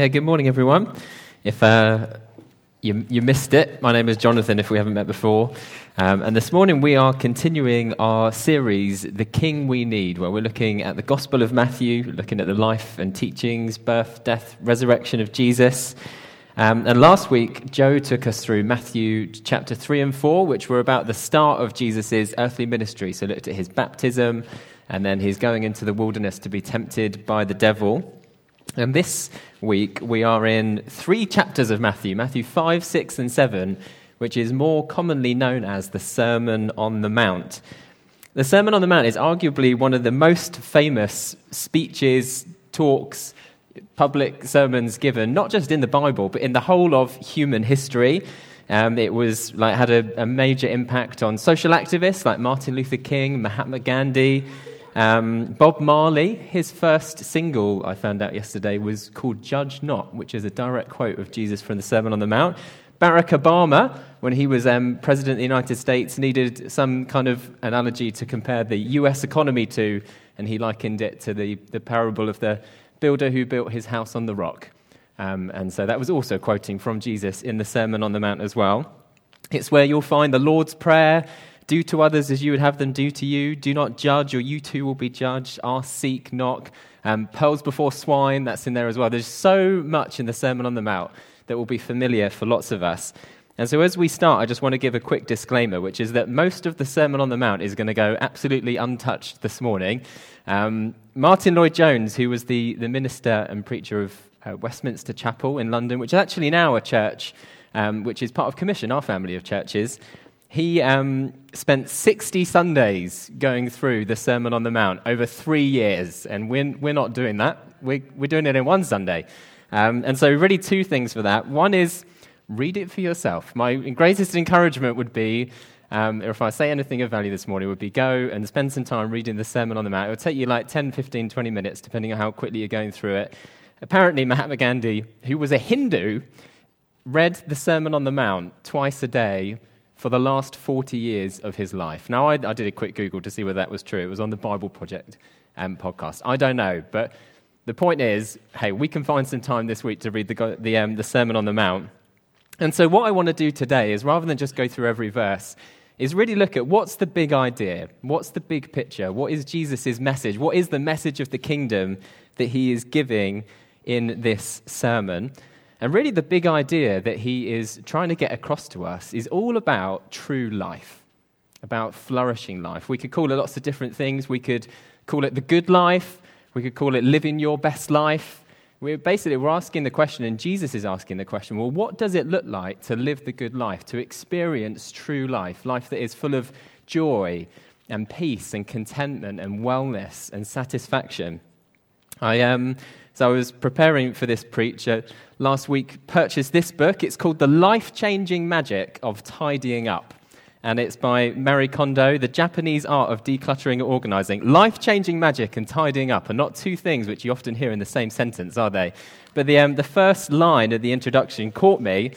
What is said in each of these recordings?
Yeah, good morning, everyone. If uh, you, you, missed it, my name is Jonathan, if we haven't met before. Um, and this morning we are continuing our series, The King We Need, where we're looking at the Gospel of Matthew, looking at the life and teachings, birth, death, resurrection of Jesus. Um, and last week, Joe took us through Matthew chapter 3 and 4, which were about the start of Jesus' earthly ministry. So looked at his baptism, and then he's going into the wilderness to be tempted by the devil. And this week we are in three chapters of Matthew Matthew 5, 6, and 7, which is more commonly known as the Sermon on the Mount. The Sermon on the Mount is arguably one of the most famous speeches, talks, public sermons given, not just in the Bible, but in the whole of human history. Um, it was like had a, a major impact on social activists like Martin Luther King, Mahatma Gandhi, um, Bob Marley, his first single, I found out yesterday, was called Judge Not, which is a direct quote of Jesus from the Sermon on the Mount. Barack Obama, when he was um, president of the United States, needed some kind of analogy to compare the US economy to, and he likened it to the, the parable of the builder who built his house on the rock. Um, and so that was also quoting from Jesus in the Sermon on the Mount as well. It's where you'll find the Lord's Prayer, do to others as you would have them do to you. Do not judge, or you too will be judged. Ask, seek, knock. Um, pearls before swine, that's in there as well. There's so much in the Sermon on the Mount that will be familiar for lots of us. And so, as we start, I just want to give a quick disclaimer, which is that most of the Sermon on the Mount is going to go absolutely untouched this morning. Um, Martyn Lloyd-Jones, who was the, the minister and preacher of uh, Westminster Chapel in London, which is actually now a church um, which is part of Commission, our family of churches, he um, spent 60 Sundays going through the Sermon on the Mount over three years, and we're, we're not doing that. We're, we're doing it in one Sunday. Um, and so, really, two things for that. One is read it for yourself. My greatest encouragement would be, um, if I say anything of value this morning, would be go and spend some time reading the Sermon on the Mount. It will take you like 10, 15, 20 minutes, depending on how quickly you're going through it. Apparently, Mahatma Gandhi, who was a Hindu, read the Sermon on the Mount twice a day for the last 40 years of his life. Now, I, I, did a quick Google to see whether that was true. It was on the Bible Project um, podcast. I don't know, but the point is hey, we can find some time this week to read the, the, um, the Sermon on the Mount. And so, what I want to do today is rather than just go through every verse, is really look at what's the big idea? What's the big picture? What is Jesus' message? What is the message of the kingdom that he is giving in this sermon? And really, the big idea that he is trying to get across to us is all about true life, about flourishing life. We could call it lots of different things. We could call it the good life, we could call it living your best life. We're basically we're asking the question, and Jesus is asking the question well, what does it look like to live the good life, to experience true life, life that is full of joy and peace and contentment and wellness and satisfaction? I um, so I was preparing for this preach uh, last week, purchased this book. It's called The Life Changing Magic of Tidying Up. And it's by Marie Kondo, The Japanese Art of Decluttering and Organizing. Life changing magic and tidying up are not two things which you often hear in the same sentence, are they? But the, um, the first line of the introduction caught me.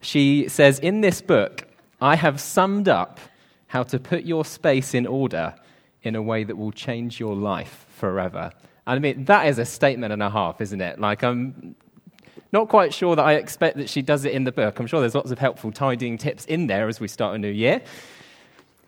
She says, In this book, I have summed up how to put your space in order in a way that will change your life forever. I mean, that is a statement and a half, isn't it? Like, I'm not quite sure that I expect that she does it in the book. I'm sure there's lots of helpful tidying tips in there as we start a new year.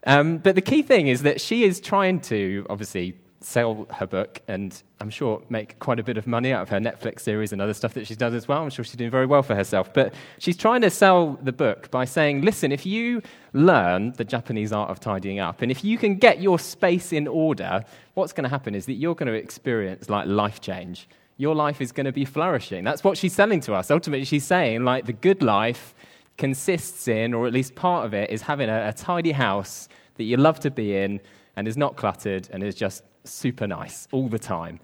Um, but the key thing is that she is trying to, obviously, sell her book and I'm sure make quite a bit of money out of her Netflix series and other stuff that she's done as well. I'm sure she's doing very well for herself. But she's trying to sell the book by saying, listen, if you learn the Japanese art of tidying up and if you can get your space in order, what's going to happen is that you're going to experience like life change. Your life is going to be flourishing. That's what she's selling to us. Ultimately, she's saying, like, the good life consists in, or at least part of it, is having a, a tidy house that you love to be in and is not cluttered and is just super nice all the time.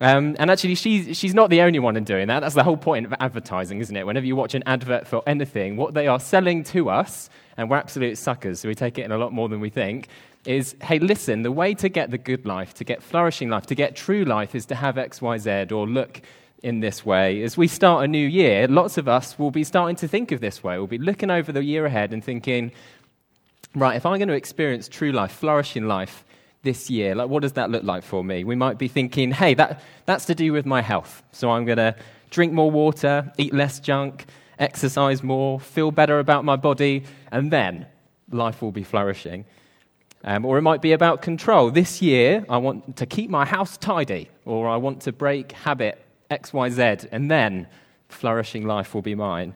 Um, and actually, she's, she's not the only one in doing that. That's the whole point of advertising, isn't it? Whenever you watch an advert for anything, what they are selling to us, and we're absolute suckers, so we take it in a lot more than we think, is hey, listen, the way to get the good life, to get flourishing life, to get true life is to have X, Y, Z, or look in this way. As we start a new year, lots of us will be starting to think of this way. We'll be looking over the year ahead and thinking, right, if I'm going to experience true life, flourishing life, this year? Like, what does that look like for me? We might be thinking, hey, that, that's to do with my health. So I'm going to drink more water, eat less junk, exercise more, feel better about my body, and then life will be flourishing. Um, or it might be about control. This year, I want to keep my house tidy, or I want to break habit XYZ, and then flourishing life will be mine.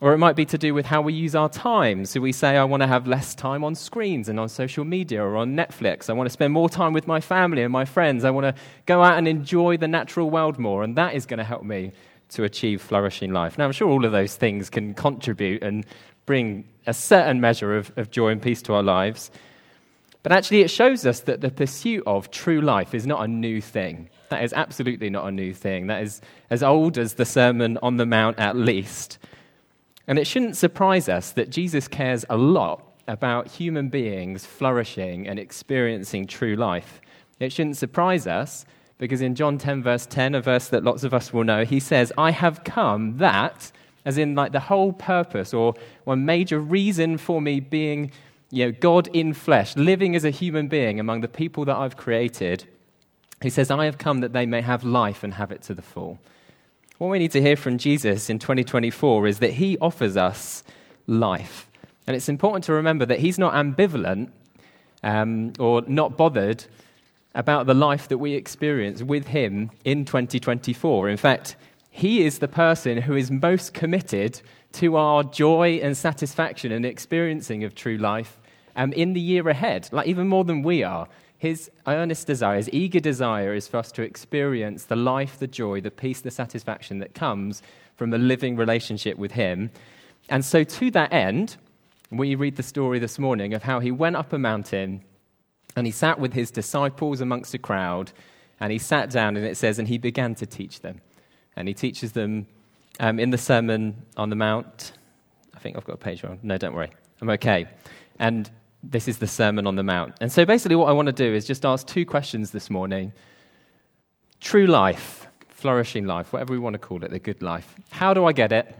Or it might be to do with how we use our time. So we say, I want to have less time on screens and on social media or on Netflix. I want to spend more time with my family and my friends. I want to go out and enjoy the natural world more. And that is going to help me to achieve flourishing life. Now, I'm sure all of those things can contribute and bring a certain measure of, of joy and peace to our lives. But actually, it shows us that the pursuit of true life is not a new thing. That is absolutely not a new thing. That is as old as the Sermon on the Mount, at least. And it shouldn't surprise us that Jesus cares a lot about human beings flourishing and experiencing true life. It shouldn't surprise us because in John 10, verse 10, a verse that lots of us will know, he says, I have come that, as in like the whole purpose or one major reason for me being you know, God in flesh, living as a human being among the people that I've created, he says, I have come that they may have life and have it to the full. What we need to hear from Jesus in 2024 is that he offers us life. And it's important to remember that he's not ambivalent um, or not bothered about the life that we experience with him in 2024. In fact, he is the person who is most committed to our joy and satisfaction and experiencing of true life um, in the year ahead, like even more than we are. His earnest desire, his eager desire is for us to experience the life, the joy, the peace, the satisfaction that comes from a living relationship with him. And so, to that end, we read the story this morning of how he went up a mountain and he sat with his disciples amongst a crowd and he sat down and it says, and he began to teach them. And he teaches them um, in the Sermon on the Mount. I think I've got a page wrong. No, don't worry. I'm okay. And this is the Sermon on the Mount. And so basically, what I want to do is just ask two questions this morning True life, flourishing life, whatever we want to call it, the good life. How do I get it?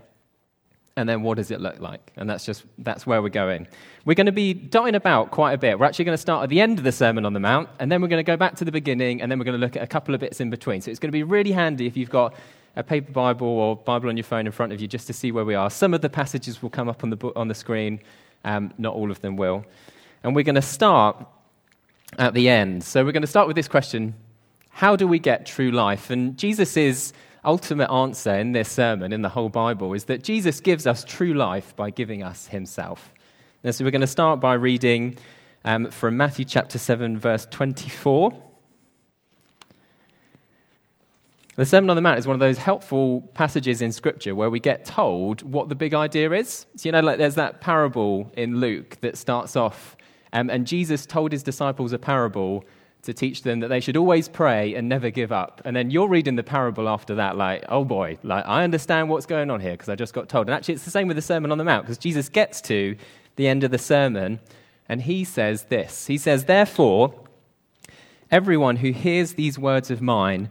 And then what does it look like? And that's just that's where we're going. We're going to be dotting about quite a bit. We're actually going to start at the end of the Sermon on the Mount, and then we're going to go back to the beginning, and then we're going to look at a couple of bits in between. So it's going to be really handy if you've got a paper Bible or Bible on your phone in front of you just to see where we are. Some of the passages will come up on the, on the screen, um, not all of them will. And we're going to start at the end. So we're going to start with this question How do we get true life? And Jesus' ultimate answer in this sermon, in the whole Bible, is that Jesus gives us true life by giving us himself. And so we're going to start by reading um, from Matthew chapter 7, verse 24. The Sermon on the Mount is one of those helpful passages in Scripture where we get told what the big idea is. So, you know, like there's that parable in Luke that starts off, um, and Jesus told his disciples a parable to teach them that they should always pray and never give up. And then you're reading the parable after that, like, oh boy, like I understand what's going on here because I just got told. And actually, it's the same with the Sermon on the Mount because Jesus gets to the end of the sermon and he says this He says, Therefore, everyone who hears these words of mine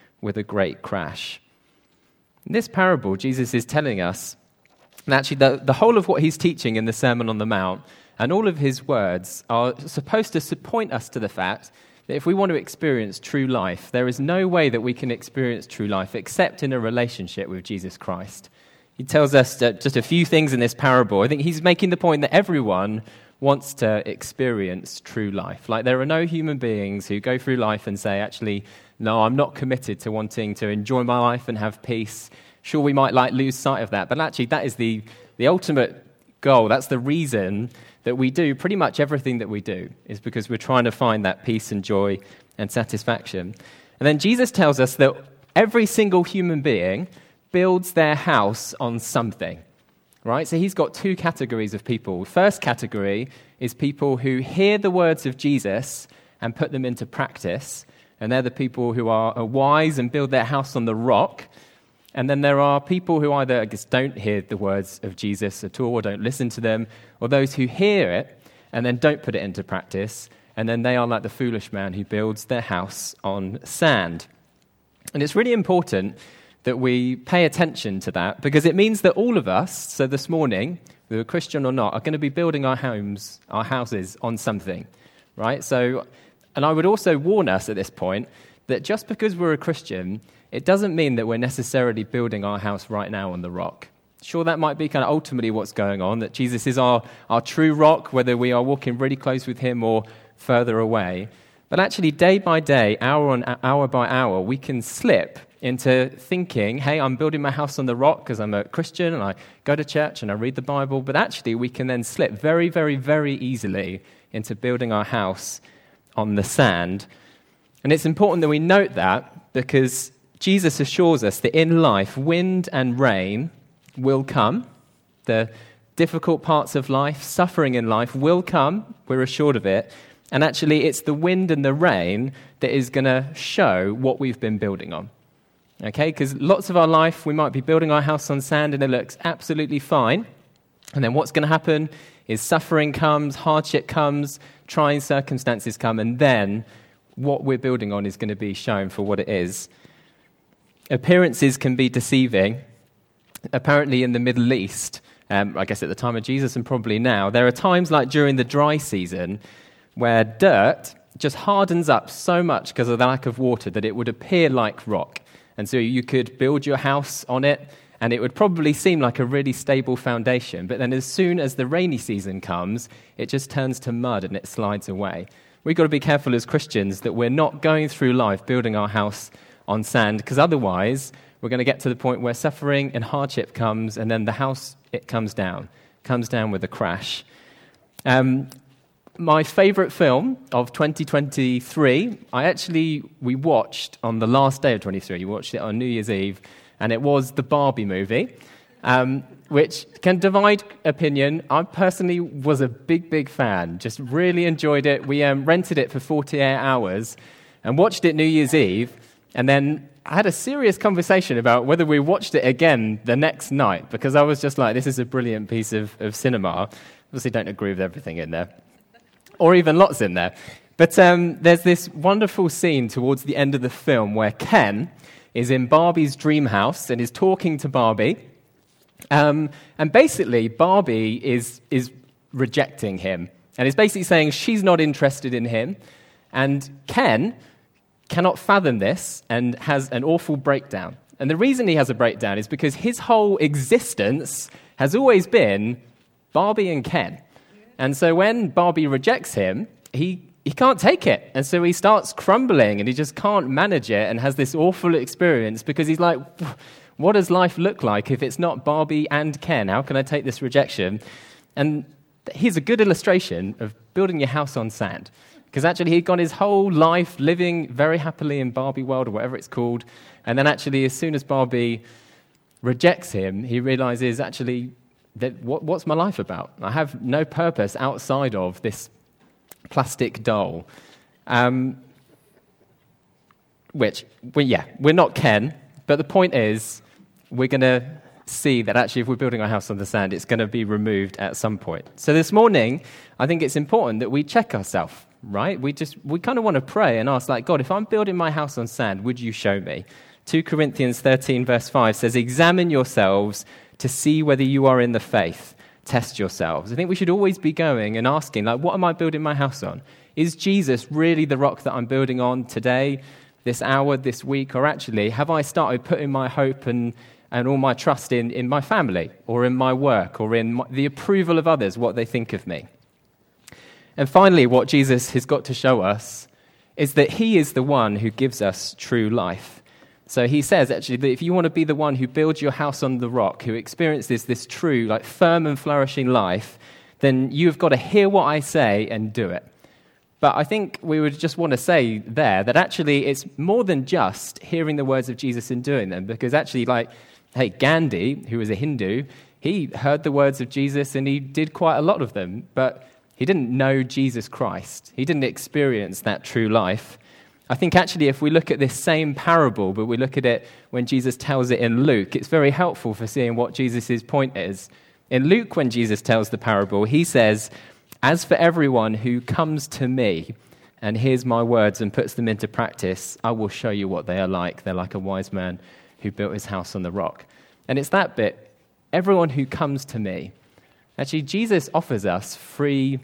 with a great crash. In this parable, Jesus is telling us, and actually, the, the whole of what he's teaching in the Sermon on the Mount and all of his words are supposed to point us to the fact that if we want to experience true life, there is no way that we can experience true life except in a relationship with Jesus Christ. He tells us just a few things in this parable. I think he's making the point that everyone wants to experience true life. Like, there are no human beings who go through life and say, actually, no, I'm not committed to wanting to enjoy my life and have peace. Sure, we might like lose sight of that, but actually, that is the, the ultimate goal. That's the reason that we do pretty much everything that we do, is because we're trying to find that peace and joy and satisfaction. And then Jesus tells us that every single human being builds their house on something. Right? So he's got two categories of people. First category is people who hear the words of Jesus and put them into practice and they're the people who are, wise and build their house on the rock. And then there are people who either, I guess, don't hear the words of Jesus at all or don't listen to them, or those who hear it and then don't put it into practice. And then they are like the foolish man who builds their house on sand. And it's really important that we pay attention to that because it means that all of us, so this morning, whether Christian or not, are going to be building our homes, our houses on something, right? So, and I would also warn us at this point that just because we're a Christian, it doesn't mean that we're necessarily building our house right now on the rock. Sure, that might be kind of ultimately what's going on, that Jesus is our, our true rock, whether we are walking really close with him or further away. But actually, day by day, hour on hour by hour, we can slip into thinking, hey, I'm building my house on the rock because I'm a Christian and I go to church and I read the Bible. But actually, we can then slip very, very, very easily into building our house on the sand. And it's important that we note that because Jesus assures us that in life, wind and rain will come. The difficult parts of life, suffering in life will come. We're assured of it. And actually, it's the wind and the rain that is going to show what we've been building on. Okay? Because lots of our life, we might be building our house on sand and it looks absolutely fine. And then what's going to happen is suffering comes, hardship comes, trying circumstances come, and then what we're building on is going to be shown for what it is. Appearances can be deceiving. Apparently, in the Middle East, um, I guess at the time of Jesus and probably now, there are times like during the dry season where dirt just hardens up so much because of the lack of water that it would appear like rock. And so you could build your house on it, and it would probably seem like a really stable foundation. But then, as soon as the rainy season comes, it just turns to mud and it slides away. We've got to be careful as Christians that we're not going through life building our house on sand, because otherwise we're going to get to the point where suffering and hardship comes, and then the house it comes down, comes down with a crash. Um, my favorite film of 2023, I actually we watched on the last day of 23. We watched it on New Year's Eve, and it was the Barbie movie. Um, which can divide opinion. I personally was a big, big fan. Just really enjoyed it. We um, rented it for 48 hours and watched it New Year's Eve. And then I had a serious conversation about whether we watched it again the next night because I was just like, this is a brilliant piece of, of cinema. Obviously, don't agree with everything in there, or even lots in there. But um, there's this wonderful scene towards the end of the film where Ken is in Barbie's dream house and is talking to Barbie. Um, and basically, Barbie is, is rejecting him and is basically saying she's not interested in him. And Ken cannot fathom this and has an awful breakdown. And the reason he has a breakdown is because his whole existence has always been Barbie and Ken. And so when Barbie rejects him, he, he can't take it. And so he starts crumbling and he just can't manage it and has this awful experience because he's like, what does life look like if it's not Barbie and Ken? How can I take this rejection? And here's a good illustration of building your house on sand. Because actually, he'd gone his whole life living very happily in Barbie world or whatever it's called. And then, actually, as soon as Barbie rejects him, he realizes actually, that what, what's my life about? I have no purpose outside of this plastic doll. Um, which, well, yeah, we're not Ken, but the point is, we're going to see that actually, if we're building our house on the sand, it's going to be removed at some point. So this morning, I think it's important that we check ourselves right? We just we kind of want to pray and ask like God, if I'm building my house on sand, would you show me? 2 Corinthians 13 verse 5 says, "Examine yourselves to see whether you are in the faith. Test yourselves." I think we should always be going and asking like what am I building my house on? Is Jesus really the rock that I'm building on today, this hour, this week, or actually have I started putting my hope and and all my trust in, in my family or in my work or in my, the approval of others, what they think of me. And finally, what Jesus has got to show us is that he is the one who gives us true life. So he says actually that if you want to be the one who builds your house on the rock, who experiences this true, like firm and flourishing life, then you've got to hear what I say and do it. But I think we would just want to say there that actually it's more than just hearing the words of Jesus and doing them, because actually, like, hey, Gandhi, who was a Hindu, he heard the words of Jesus and he did quite a lot of them. But he didn't know Jesus Christ, he didn't experience that true life. I think actually, if we look at this same parable, but we look at it when Jesus tells it in Luke, it's very helpful for seeing what Jesus' point is. In Luke, when Jesus tells the parable, he says, As for everyone who comes to me and hears my words and puts them into practice, I will show you what they are like. They're like a wise man who built his house on the rock. And it's that bit everyone who comes to me. Actually, Jesus offers us free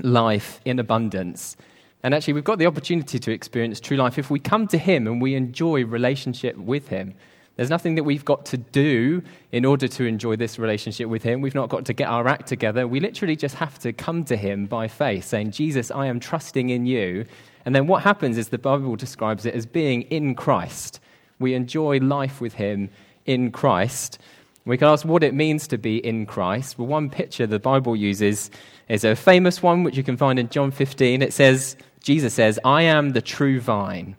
life in abundance. And actually, we've got the opportunity to experience true life if we come to Him and we enjoy relationship with Him. There's nothing that we've got to do in order to enjoy this relationship with Him. We've not got to get our act together. We literally just have to come to Him by faith, saying, Jesus, I am trusting in you. And then what happens is the Bible describes it as being in Christ. We enjoy life with Him in Christ. We can ask what it means to be in Christ. Well, one picture the Bible uses is a famous one, which you can find in John 15. It says, Jesus says, I am the true vine.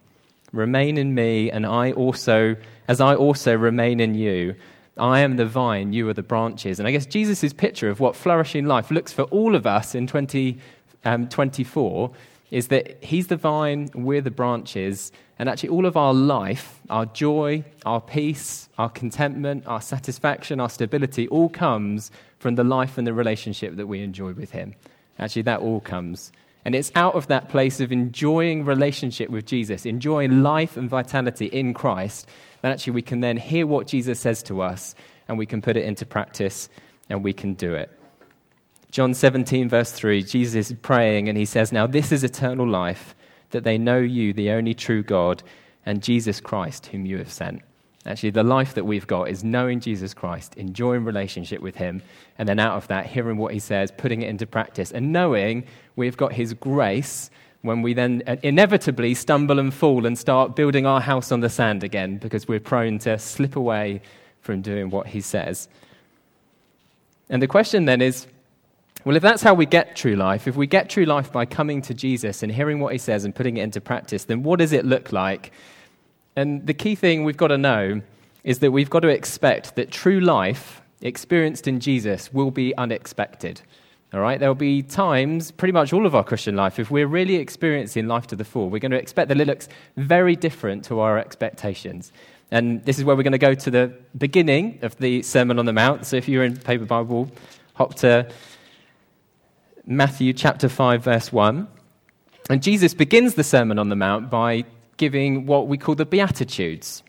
Remain in me, and I also as I also remain in you. I am the vine, you are the branches. And I guess Jesus' picture of what flourishing life looks for all of us in 2024 um, is that He's the vine, we're the branches, and actually all of our life, our joy, our peace, our contentment, our satisfaction, our stability, all comes from the life and the relationship that we enjoy with Him. Actually, that all comes. And it's out of that place of enjoying relationship with Jesus, enjoying life and vitality in Christ, that actually we can then hear what Jesus says to us and we can put it into practice and we can do it. John 17, verse 3, Jesus is praying and he says, Now this is eternal life, that they know you, the only true God, and Jesus Christ, whom you have sent. Actually, the life that we've got is knowing Jesus Christ, enjoying relationship with him, and then out of that, hearing what he says, putting it into practice, and knowing we've got his grace when we then inevitably stumble and fall and start building our house on the sand again because we're prone to slip away from doing what he says. And the question then is well, if that's how we get true life, if we get true life by coming to Jesus and hearing what he says and putting it into practice, then what does it look like? And the key thing we've got to know is that we've got to expect that true life experienced in Jesus will be unexpected. All right, there will be times, pretty much all of our Christian life, if we're really experiencing life to the full, we're going to expect that it looks very different to our expectations. And this is where we're going to go to the beginning of the Sermon on the Mount. So if you're in paper Bible, hop to Matthew chapter 5, verse 1. And Jesus begins the Sermon on the Mount by giving what we call the Beatitudes.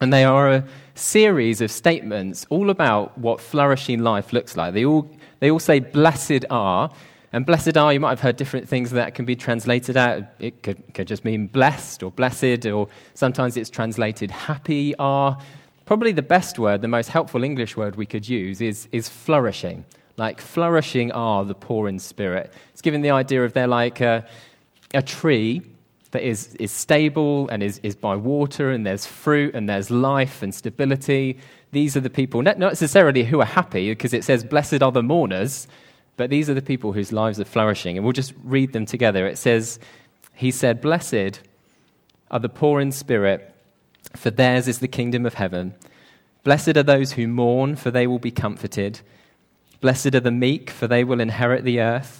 And they are a series of statements all about what flourishing life looks like. They all they all say, Blessed are. And blessed are, you might have heard different things that can be translated out. It could, could just mean blessed or blessed, or sometimes it's translated happy are. Probably the best word, the most helpful English word we could use is, is flourishing. Like flourishing are the poor in spirit. It's given the idea of they're like a, a tree that is, is stable and is, is by water, and there's fruit, and there's life and stability these are the people, not necessarily who are happy, because it says, Blessed are the mourners, but these are the people whose lives are flourishing. And we'll just read them together. It says, He said, Blessed are the poor in spirit, for theirs is the kingdom of heaven. Blessed are those who mourn, for they will be comforted. Blessed are the meek, for they will inherit the earth.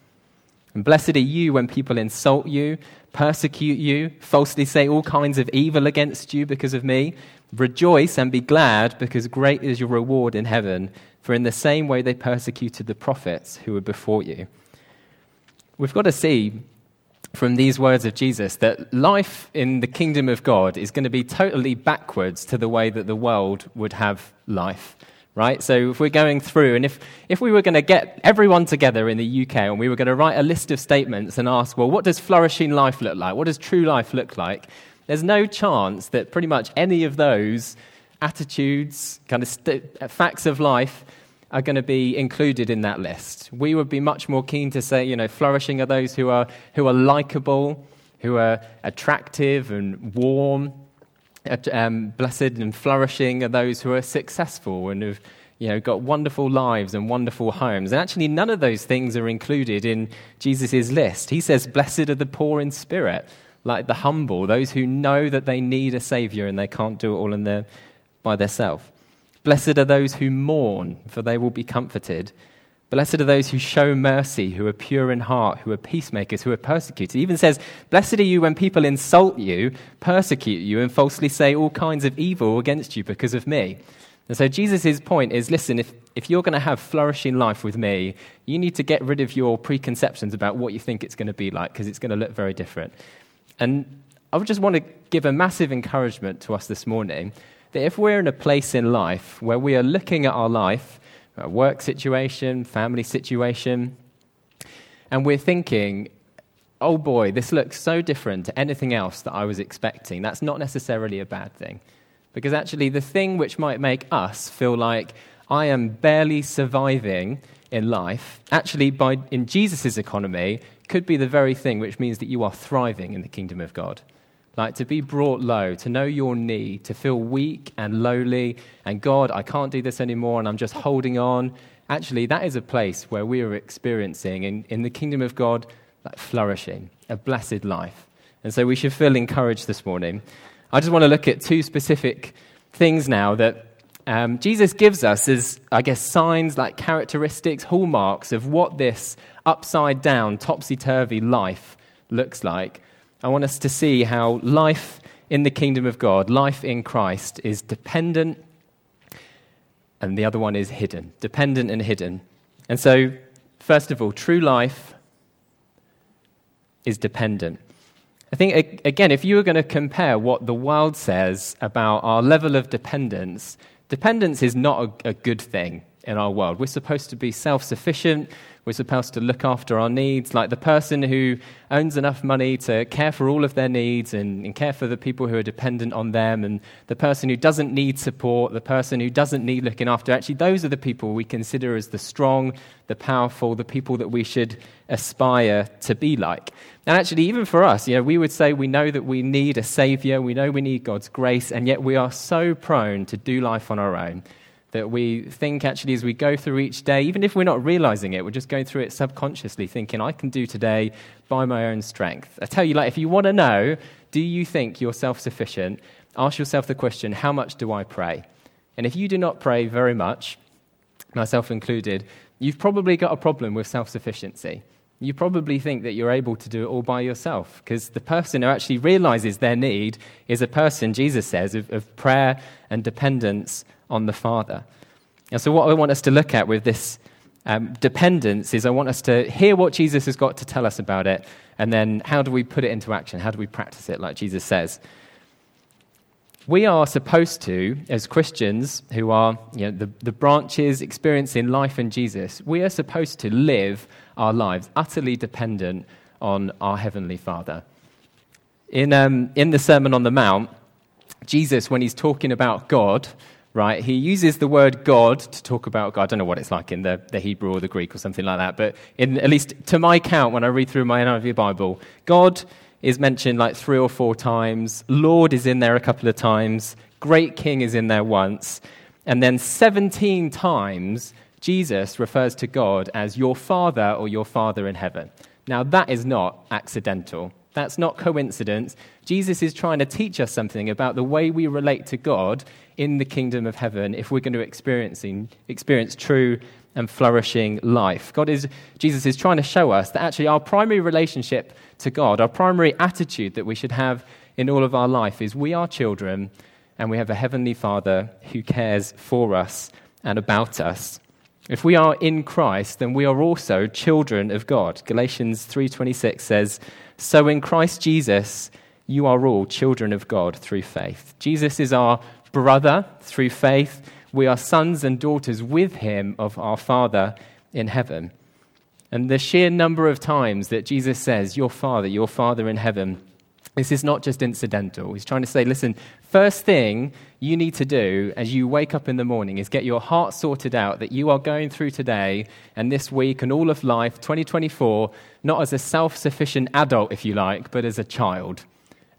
And blessed are you when people insult you, persecute you, falsely say all kinds of evil against you because of me. Rejoice and be glad, because great is your reward in heaven, for in the same way they persecuted the prophets who were before you we've got to see from these words of Jesus that life in the kingdom of God is going to be totally backwards to the way that the world would have life. Right? So, if we're going through, and if, if we were going to get everyone together in the UK and we were going to write a list of statements and ask, well, what does flourishing life look like? What does true life look like? There's no chance that pretty much any of those attitudes, kind of st- facts of life, are going to be included in that list. We would be much more keen to say, you know, flourishing are those who are, who are likable, who are attractive and warm. Um, blessed and flourishing are those who are successful and who've you know, got wonderful lives and wonderful homes. And actually, none of those things are included in Jesus' list. He says, Blessed are the poor in spirit, like the humble, those who know that they need a Savior and they can't do it all in their, by themselves. Blessed are those who mourn, for they will be comforted. Blessed are those who show mercy, who are pure in heart, who are peacemakers, who are persecuted. It even says, Blessed are you when people insult you, persecute you, and falsely say all kinds of evil against you because of me. And so Jesus' point is listen, if, if you're going to have flourishing life with me, you need to get rid of your preconceptions about what you think it's going to be like, because it's going to look very different. And I would just want to give a massive encouragement to us this morning that if we're in a place in life where we are looking at our life, our work situation, family situation, and we're thinking, oh boy, this looks so different to anything else that I was expecting, that's not necessarily a bad thing. Because actually, the thing which might make us feel like I am barely surviving in life, actually, by, in Jesus' economy, could be the very thing which means that you are thriving in the kingdom of God. Like to be brought low, to know your need, to feel weak and lowly, and God, I can't do this anymore, and I'm just holding on. Actually, that is a place where we are experiencing, in, in the kingdom of God, like flourishing, a blessed life. And so we should feel encouraged this morning. I just want to look at two specific things now that um, Jesus gives us as, I guess, signs, like characteristics, hallmarks of what this upside down, topsy turvy life looks like. I want us to see how life in the kingdom of God, life in Christ, is dependent, and the other one is hidden. Dependent and hidden. And so, first of all, true life is dependent. I think, again, if you were going to compare what the world says about our level of dependence, dependence is not a, a good thing in our world. We're supposed to be self sufficient. We're supposed to look after our needs, like the person who owns enough money to care for all of their needs and, and, care for the people who are dependent on them, and the person who doesn't need support, the person who doesn't need looking after. Actually, those are the people we consider as the strong, the powerful, the people that we should aspire to be like. And actually, even for us, you know, we would say we know that we need a savior, we know we need God's grace, and yet we are so prone to do life on our own that we think actually as we go through each day, even if we're not realizing it, we're just going through it subconsciously, thinking, I can do today by my own strength. I tell you, like, if you want to know, do you think you're self sufficient? Ask yourself the question, how much do I pray? And if you do not pray very much, myself included, you've probably got a problem with self sufficiency. You probably think that you're able to do it all by yourself because the person who actually realizes their need is a person, Jesus says, of, of prayer and dependence on the Father. And so, what I want us to look at with this um, dependence is I want us to hear what Jesus has got to tell us about it, and then how do we put it into action? How do we practice it, like Jesus says? We are supposed to, as Christians who are you know, the, the branches experiencing life in Jesus, we are supposed to live our lives utterly dependent on our Heavenly Father. In, um, in the Sermon on the Mount, Jesus, when he's talking about God, right? He uses the word God to talk about God. I don't know what it's like in the, the Hebrew or the Greek or something like that, but in, at least to my count, when I read through my NIV Bible, God is mentioned like three or four times. Lord is in there a couple of times. Great King is in there once. And then 17 times, Jesus refers to God as your Father or your Father in heaven. Now, that is not accidental. That's not coincidence. Jesus is trying to teach us something about the way we relate to God in the kingdom of heaven if we're going to experience true and flourishing life. God is, Jesus is trying to show us that actually our primary relationship to God, our primary attitude that we should have in all of our life is we are children and we have a heavenly Father who cares for us and about us. If we are in Christ, then we are also children of God. Galatians 3:26 says, "So in Christ Jesus, you are all children of God through faith." Jesus is our brother through faith. We are sons and daughters with him of our Father in heaven. And the sheer number of times that Jesus says, Your Father, your Father in heaven, this is not just incidental. He's trying to say, listen, first thing you need to do as you wake up in the morning is get your heart sorted out that you are going through today and this week and all of life, 2024, not as a self sufficient adult, if you like, but as a child.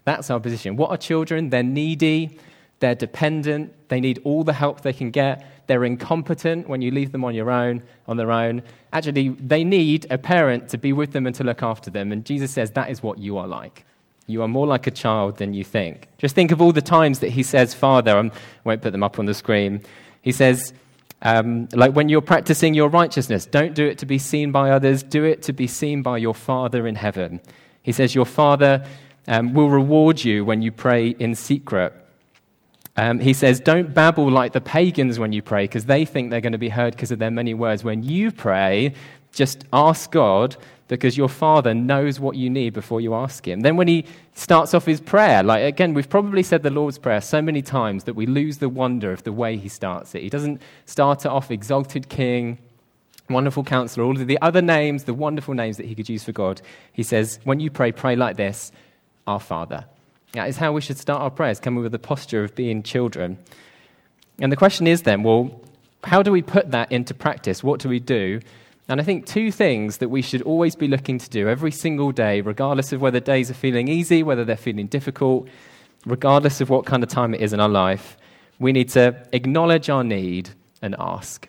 That's our position. What are children? They're needy, they're dependent, they need all the help they can get, they're incompetent when you leave them on your own, on their own. Actually, they need a parent to be with them and to look after them. And Jesus says that is what you are like. You are more like a child than you think. Just think of all the times that he says, Father, I won't put them up on the screen. He says, um, like when you're practicing your righteousness, don't do it to be seen by others, do it to be seen by your Father in heaven. He says, Your Father um, will reward you when you pray in secret. Um, he says, Don't babble like the pagans when you pray, because they think they're going to be heard because of their many words. When you pray, just ask God because your Father knows what you need before you ask Him. Then, when He starts off His prayer, like again, we've probably said the Lord's Prayer so many times that we lose the wonder of the way He starts it. He doesn't start it off exalted King, wonderful counselor, all of the other names, the wonderful names that He could use for God. He says, When you pray, pray like this Our Father. That is how we should start our prayers, coming with a posture of being children. And the question is then, well, how do we put that into practice? What do we do? And I think two things that we should always be looking to do every single day, regardless of whether days are feeling easy, whether they're feeling difficult, regardless of what kind of time it is in our life, we need to acknowledge our need and ask.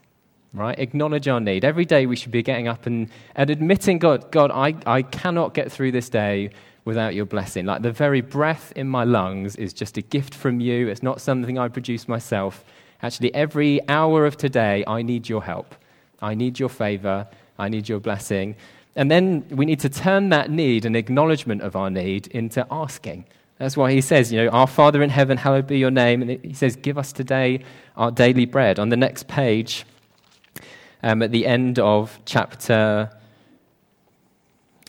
Right? Acknowledge our need. Every day we should be getting up and, and admitting, God, God, I, I cannot get through this day without your blessing. Like the very breath in my lungs is just a gift from you. It's not something I produce myself. Actually, every hour of today, I need your help. I need your favor. I need your blessing. And then we need to turn that need and acknowledgement of our need into asking. That's why he says, you know, Our Father in heaven, hallowed be your name. And he says, Give us today our daily bread. On the next page, um, at the end of chapter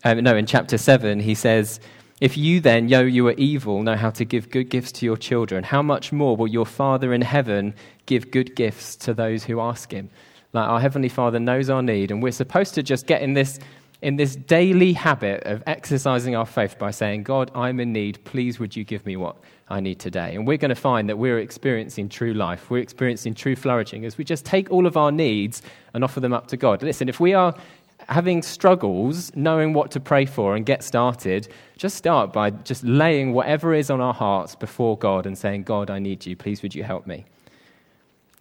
um, no, in chapter 7, he says, If you then, though you are evil, know how to give good gifts to your children, how much more will your Father in heaven give good gifts to those who ask him? Like our Heavenly Father knows our need, and we're supposed to just get in this, in this daily habit of exercising our faith by saying, God, I'm in need. Please, would you give me what I need today? And we're going to find that we're experiencing true life. We're experiencing true flourishing as we just take all of our needs and offer them up to God. Listen, if we are having struggles, knowing what to pray for and get started, just start by just laying whatever is on our hearts before God and saying, God, I need you. Please, would you help me?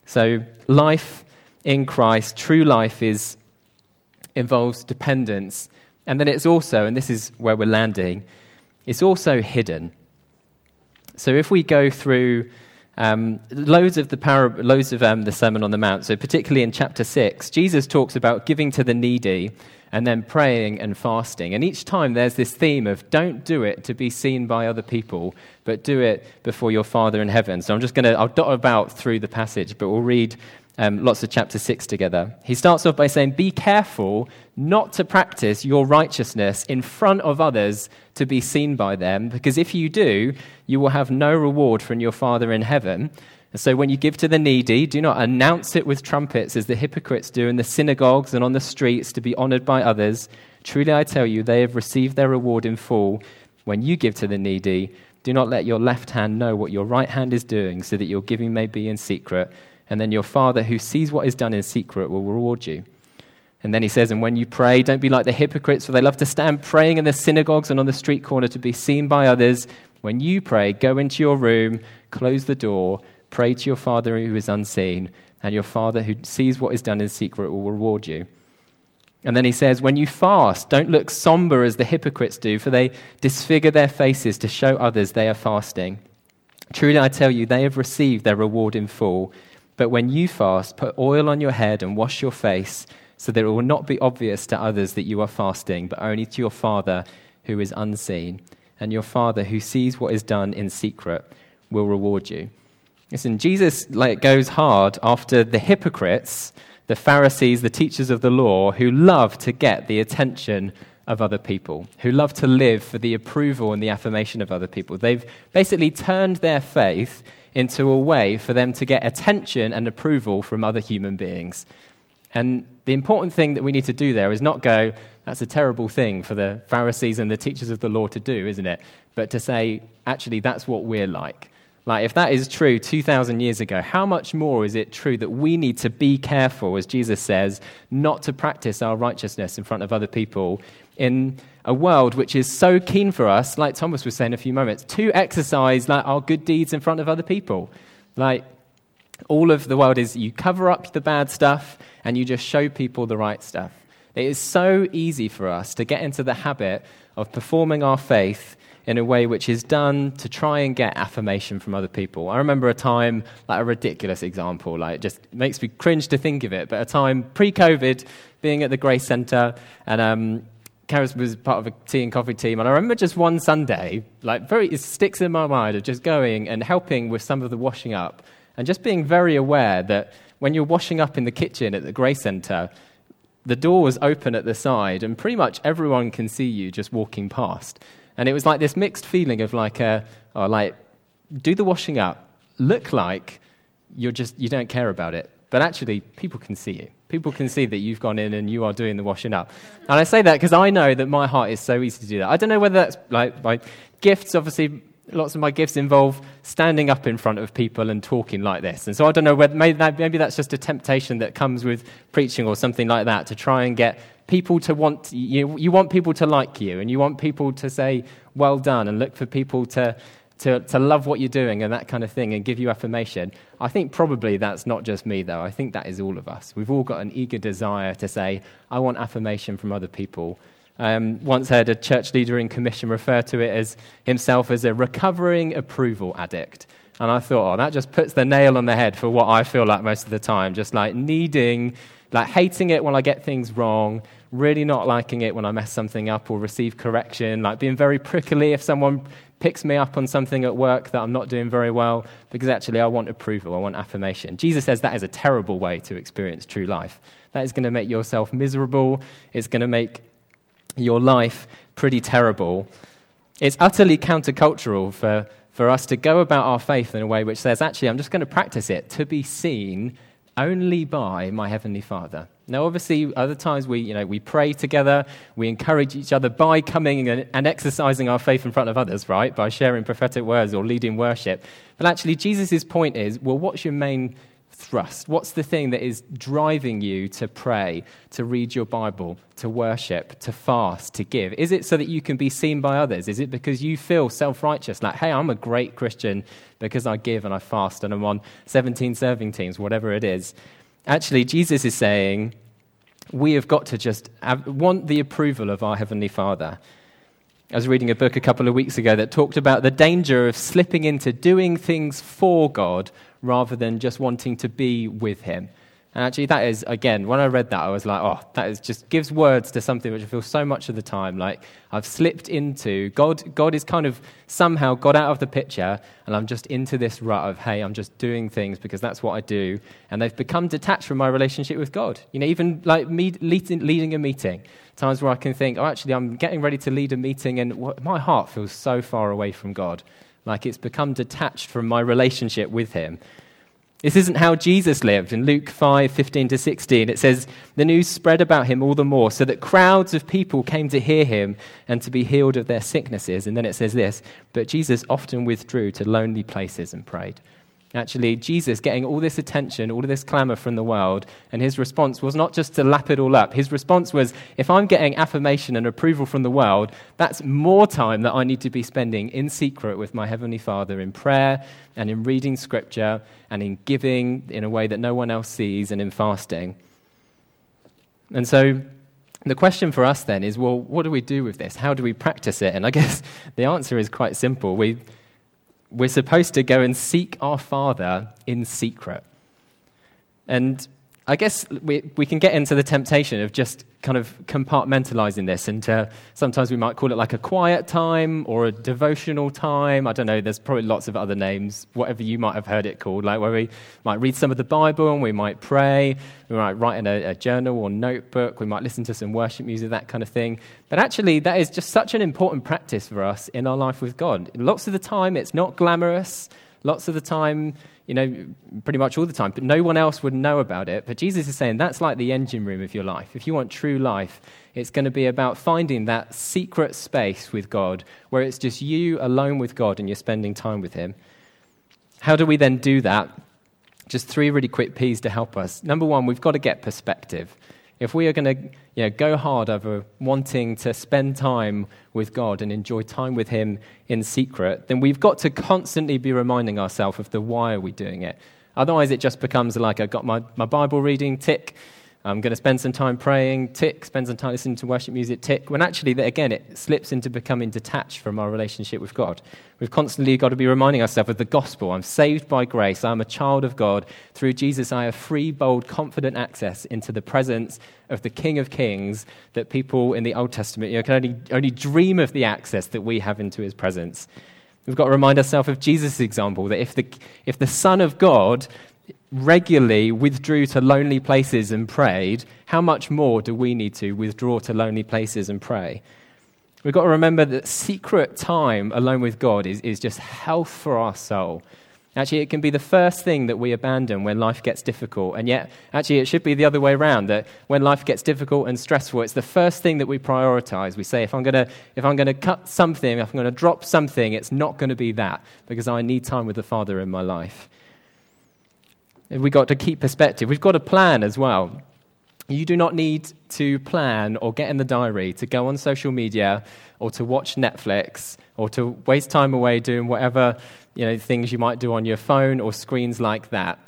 So, life in Christ, true life, is, involves dependence. And then it's also, and this is where we're landing, it's also hidden. So, if we go through um, loads of the parab- loads of um, the Sermon on the Mount. So particularly in chapter six, Jesus talks about giving to the needy and then praying and fasting. And each time there's this theme of don't do it to be seen by other people, but do it before your Father in heaven. So I'm just going to I'll dot about through the passage, but we'll read um, lots of chapter 6 together. He starts off by saying, Be careful not to practice your righteousness in front of others to be seen by them, because if you do, you will have no reward from your Father in heaven. And so when you give to the needy, do not announce it with trumpets as the hypocrites do in the synagogues and on the streets to be honored by others. Truly I tell you, they have received their reward in full. When you give to the needy, do not let your left hand know what your right hand is doing, so that your giving may be in secret and then your Father who sees what is done in secret will reward you. And then he says, And when you pray, don't be like the hypocrites, for they love to stand praying in the synagogues and on the street corner to be seen by others. When you pray, go into your room, close the door, pray to your Father who is unseen, and your Father who sees what is done in secret will reward you. And then he says, When you fast, don't look somber as the hypocrites do, for they disfigure their faces to show others they are fasting. Truly, I tell you, they have received their reward in full. But when you fast, put oil on your head and wash your face, so that it will not be obvious to others that you are fasting, but only to your Father who is unseen. And your Father who sees what is done in secret will reward you. Listen, Jesus like, goes hard after the hypocrites, the Pharisees, the teachers of the law, who love to get the attention of other people, who love to live for the approval and the affirmation of other people. They've basically turned their faith into a way for them to get attention and approval from other human beings. And the important thing that we need to do there is not go, that's a terrible thing for the Pharisees and the teachers of the law to do, isn't it? But to say, actually, that's what we're like. Like, if that is true 2,000 years ago, how much more is it true that we need to be careful, as Jesus says, not to practice our righteousness in front of other people in a world which is so keen for us, like Thomas was saying a few moments, to exercise like, our good deeds in front of other people. Like, all of the world is you cover up the bad stuff and you just show people the right stuff. It is so easy for us to get into the habit of performing our faith in a way which is done to try and get affirmation from other people. I remember a time, like a ridiculous example, like it just makes me cringe to think of it, but a time pre COVID, being at the Grace Centre, and um, Karis was part of a tea and coffee team, and I remember just one Sunday, like very, it sticks in my mind of just going and helping with some of the washing up, and just being very aware that when you're washing up in the kitchen at the Grey Centre, the door was open at the side, and pretty much everyone can see you just walking past. And it was like this mixed feeling of like, a, oh, like, do the washing up, look like you're just, you don't care about it. But actually, people can see you. People can see that you've gone in and you are doing the washing up. And I say that because I know that my heart is so easy to do that. I don't know whether that's like my gifts, obviously, lots of my gifts involve standing up in front of people and talking like this. And so I don't know whether maybe, that, maybe that's just a temptation that comes with preaching or something like that to try and get people to want you, you want people to like you and you want people to say well done and look for people to, to, to love what you're doing and that kind of thing and give you affirmation. I think probably that's not just me, though. I think that is all of us. We've all got an eager desire to say, I want affirmation from other people. Um, once heard a church leader in commission refer to it as himself as a recovering approval addict. And I thought, oh, that just puts the nail on the head for what I feel like most of the time, just like needing like hating it when I get things wrong, really not liking it when I mess something up or receive correction, like being very prickly if someone picks me up on something at work that I'm not doing very well, because actually I want approval, I want affirmation. Jesus says that is a terrible way to experience true life. That is going to make yourself miserable, it's going to make your life pretty terrible. It's utterly countercultural for, for us to go about our faith in a way which says, actually, I'm just going to practice it to be seen only by my Heavenly Father. Now, obviously, other times we, you know, we pray together, we encourage each other by coming and, and exercising our faith in front of others, right? By sharing prophetic words or leading worship. But actually, Jesus' point is well, what's your main thrust? What's the thing that is driving you to pray, to read your Bible, to worship, to fast, to give? Is it so that you can be seen by others? Is it because you feel self righteous, like, hey, I'm a great Christian because I give and I fast and I'm on 17 serving teams, whatever it is? Actually, Jesus is saying we have got to just want the approval of our Heavenly Father. I was reading a book a couple of weeks ago that talked about the danger of slipping into doing things for God rather than just wanting to be with Him. And actually, that is, again, when I read that, I was like, oh, that is just gives words to something which I feel so much of the time. Like I've slipped into, God, God is kind of somehow got out of the picture, and I'm just into this rut of, hey, I'm just doing things because that's what I do. And they've become detached from my relationship with God. You know, even like me leading, leading a meeting, times where I can think, oh, actually, I'm getting ready to lead a meeting, and my heart feels so far away from God. Like it's become detached from my relationship with Him. This isn't how Jesus lived. In Luke 5 15 to 16, it says, The news spread about him all the more, so that crowds of people came to hear him and to be healed of their sicknesses. And then it says this, But Jesus often withdrew to lonely places and prayed. Actually, Jesus getting all this attention, all of this clamor from the world, and his response was not just to lap it all up. His response was, if I'm getting affirmation and approval from the world, that's more time that I need to be spending in secret with my Heavenly Father in prayer and in reading scripture and in giving in a way that no one else sees and in fasting. And so the question for us then is well, what do we do with this? How do we practice it? And I guess the answer is quite simple. We we're supposed to go and seek our Father in secret. And I guess we, we can get into the temptation of just kind of compartmentalizing this into sometimes we might call it like a quiet time or a devotional time. I don't know, there's probably lots of other names, whatever you might have heard it called, like where we might read some of the Bible and we might pray, we might write in a, a journal or notebook, we might listen to some worship music, that kind of thing. But actually, that is just such an important practice for us in our life with God. Lots of the time, it's not glamorous. Lots of the time, you know, pretty much all the time, but no one else would know about it. But Jesus is saying that's like the engine room of your life. If you want true life, it's going to be about finding that secret space with God where it's just you alone with God and you're spending time with Him. How do we then do that? Just three really quick P's to help us. Number one, we've got to get perspective. if we are going to know, go hard over wanting to spend time with God and enjoy time with Him in secret, then we've got to constantly be reminding ourselves of the why are we doing it. Otherwise, it just becomes like I've got my, my Bible reading, tick, I'm going to spend some time praying, tick, spend some time listening to worship music, tick. When actually, again, it slips into becoming detached from our relationship with God. We've constantly got to be reminding ourselves of the gospel. I'm saved by grace. I'm a child of God. Through Jesus, I have free, bold, confident access into the presence of the King of Kings that people in the Old Testament you know, can only, only dream of the access that we have into his presence. We've got to remind ourselves of Jesus' example that if the, if the Son of God regularly withdrew to lonely places and prayed, how much more do we need to withdraw to lonely places and pray? We've got to remember that secret time alone with God is, is just health for our soul. Actually, it can be the first thing that we abandon when life gets difficult. And yet, actually, it should be the other way around that when life gets difficult and stressful, it's the first thing that we prioritize. We say, if I'm going to, if I'm going to cut something, if I'm going to drop something, it's not going to be that because I need time with the Father in my life. We've got to keep perspective. We've got to plan as well. You do not need to plan or get in the diary to go on social media or to watch Netflix or to waste time away doing whatever you know, things you might do on your phone or screens like that.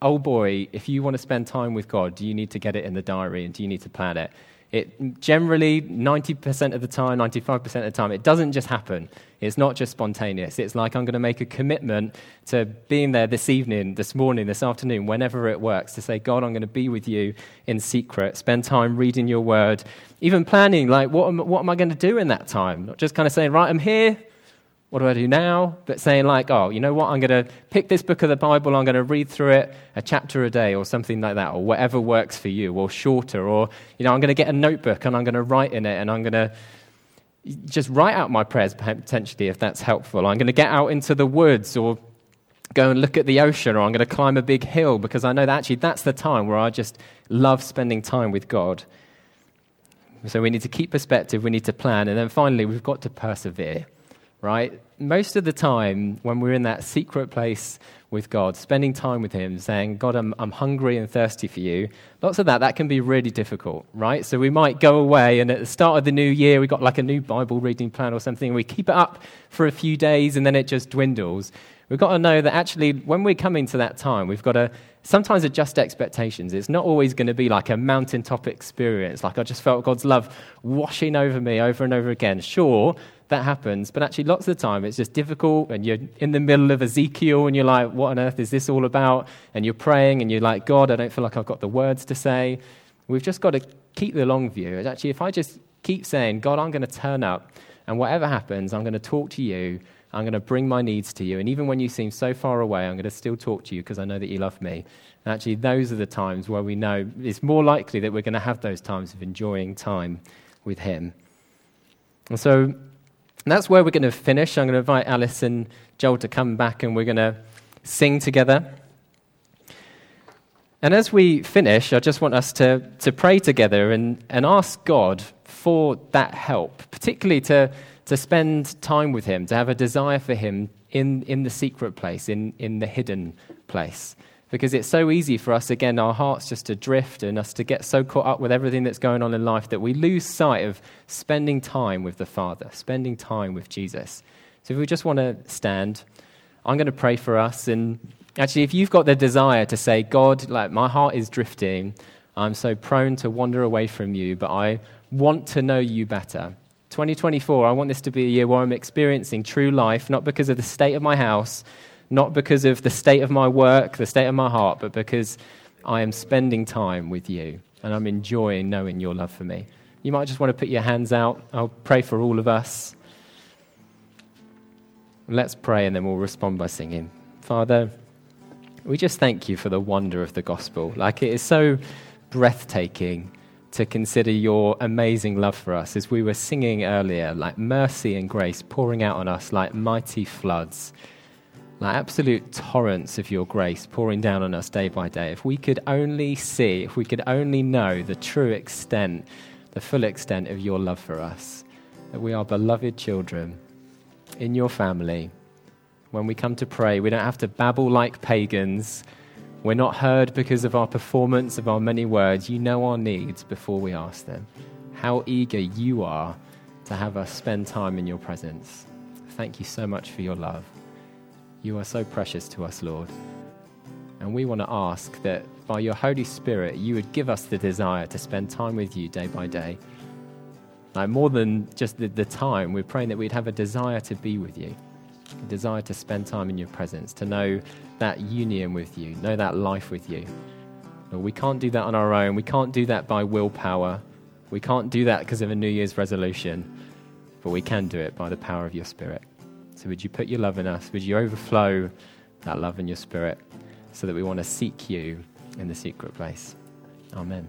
Oh boy, if you want to spend time with God, do you need to get it in the diary and do you need to plan it? It generally, 90% of the time, 95% of the time, it doesn't just happen. It's not just spontaneous. It's like I'm going to make a commitment to being there this evening, this morning, this afternoon, whenever it works, to say, God, I'm going to be with you in secret, spend time reading your word, even planning, like, what am, what am I going to do in that time? Not just kind of saying, right, I'm here, what do I do now? But saying, like, oh, you know what? I'm going to pick this book of the Bible, I'm going to read through it a chapter a day or something like that, or whatever works for you, or shorter. Or, you know, I'm going to get a notebook and I'm going to write in it and I'm going to just write out my prayers potentially if that's helpful. I'm going to get out into the woods or go and look at the ocean or I'm going to climb a big hill because I know that actually that's the time where I just love spending time with God. So we need to keep perspective, we need to plan, and then finally, we've got to persevere right? Most of the time, when we're in that secret place with God, spending time with Him, saying, God, I'm, I'm hungry and thirsty for you, lots of that, that can be really difficult, right? So we might go away, and at the start of the new year, we've got like a new Bible reading plan or something, and we keep it up for a few days, and then it just dwindles. We've got to know that actually, when we're coming to that time, we've got to sometimes adjust expectations. It's not always going to be like a mountaintop experience, like I just felt God's love washing over me over and over again. Sure, that happens. But actually, lots of the time, it's just difficult, and you're in the middle of Ezekiel, and you're like, what on earth is this all about? And you're praying, and you're like, God, I don't feel like I've got the words to say. We've just got to keep the long view. Actually, if I just keep saying, God, I'm going to turn up, and whatever happens, I'm going to talk to you, I'm going to bring my needs to you. And even when you seem so far away, I'm going to still talk to you because I know that you love me. And actually, those are the times where we know it's more likely that we're going to have those times of enjoying time with Him. And so and that's where we're going to finish. I'm going to invite Alice and Joel to come back and we're going to sing together. And as we finish, I just want us to, to pray together and, and ask God for that help, particularly to, to spend time with Him, to have a desire for Him in, in the secret place, in, in the hidden place because it's so easy for us, again, our hearts just to drift and us to get so caught up with everything that's going on in life that we lose sight of spending time with the Father, spending time with Jesus. So if we just want to stand, I'm going to pray for us. And actually, if you've got the desire to say, God, like my heart is drifting, I'm so prone to wander away from you, but I want to know you better. 2024, I want this to be a year where I'm experiencing true life, not because of the state of my house not because of the state of my work, the state of my heart, but because I am spending time with you and I'm enjoying knowing your love for me. You might just want to put your hands out. I'll pray for all of us. Let's pray and then we'll respond by singing. Father, we just thank you for the wonder of the gospel. Like it is so breathtaking to consider your amazing love for us as we were singing earlier, like mercy and grace pouring out on us like mighty floods like absolute torrents of your grace pouring down on us day by day, if we could only see, if we could only know the true extent, the full extent of your love for us, that we are beloved children in your family, when we come to pray, we don't have to babble like pagans. We're not heard because of our performance, of our many words. You know our needs before we ask them. How eager you are to have us spend time in your presence. Thank you so much for your love. You are so precious to us, Lord. And we want to ask that by your Holy Spirit, you would give us the desire to spend time with you day by day. Like more than just the, the time, we're praying that we'd have a desire to be with you, a desire to spend time in your presence, to know that union with you, know that life with you. Lord, we can't do that on our own. We can't do that by willpower. We can't do that because of a New Year's resolution, but we can do it by the power of your Spirit. So would you put your love in us? Would you overflow that love in your Spirit so that we want to seek you in the secret place? Amen.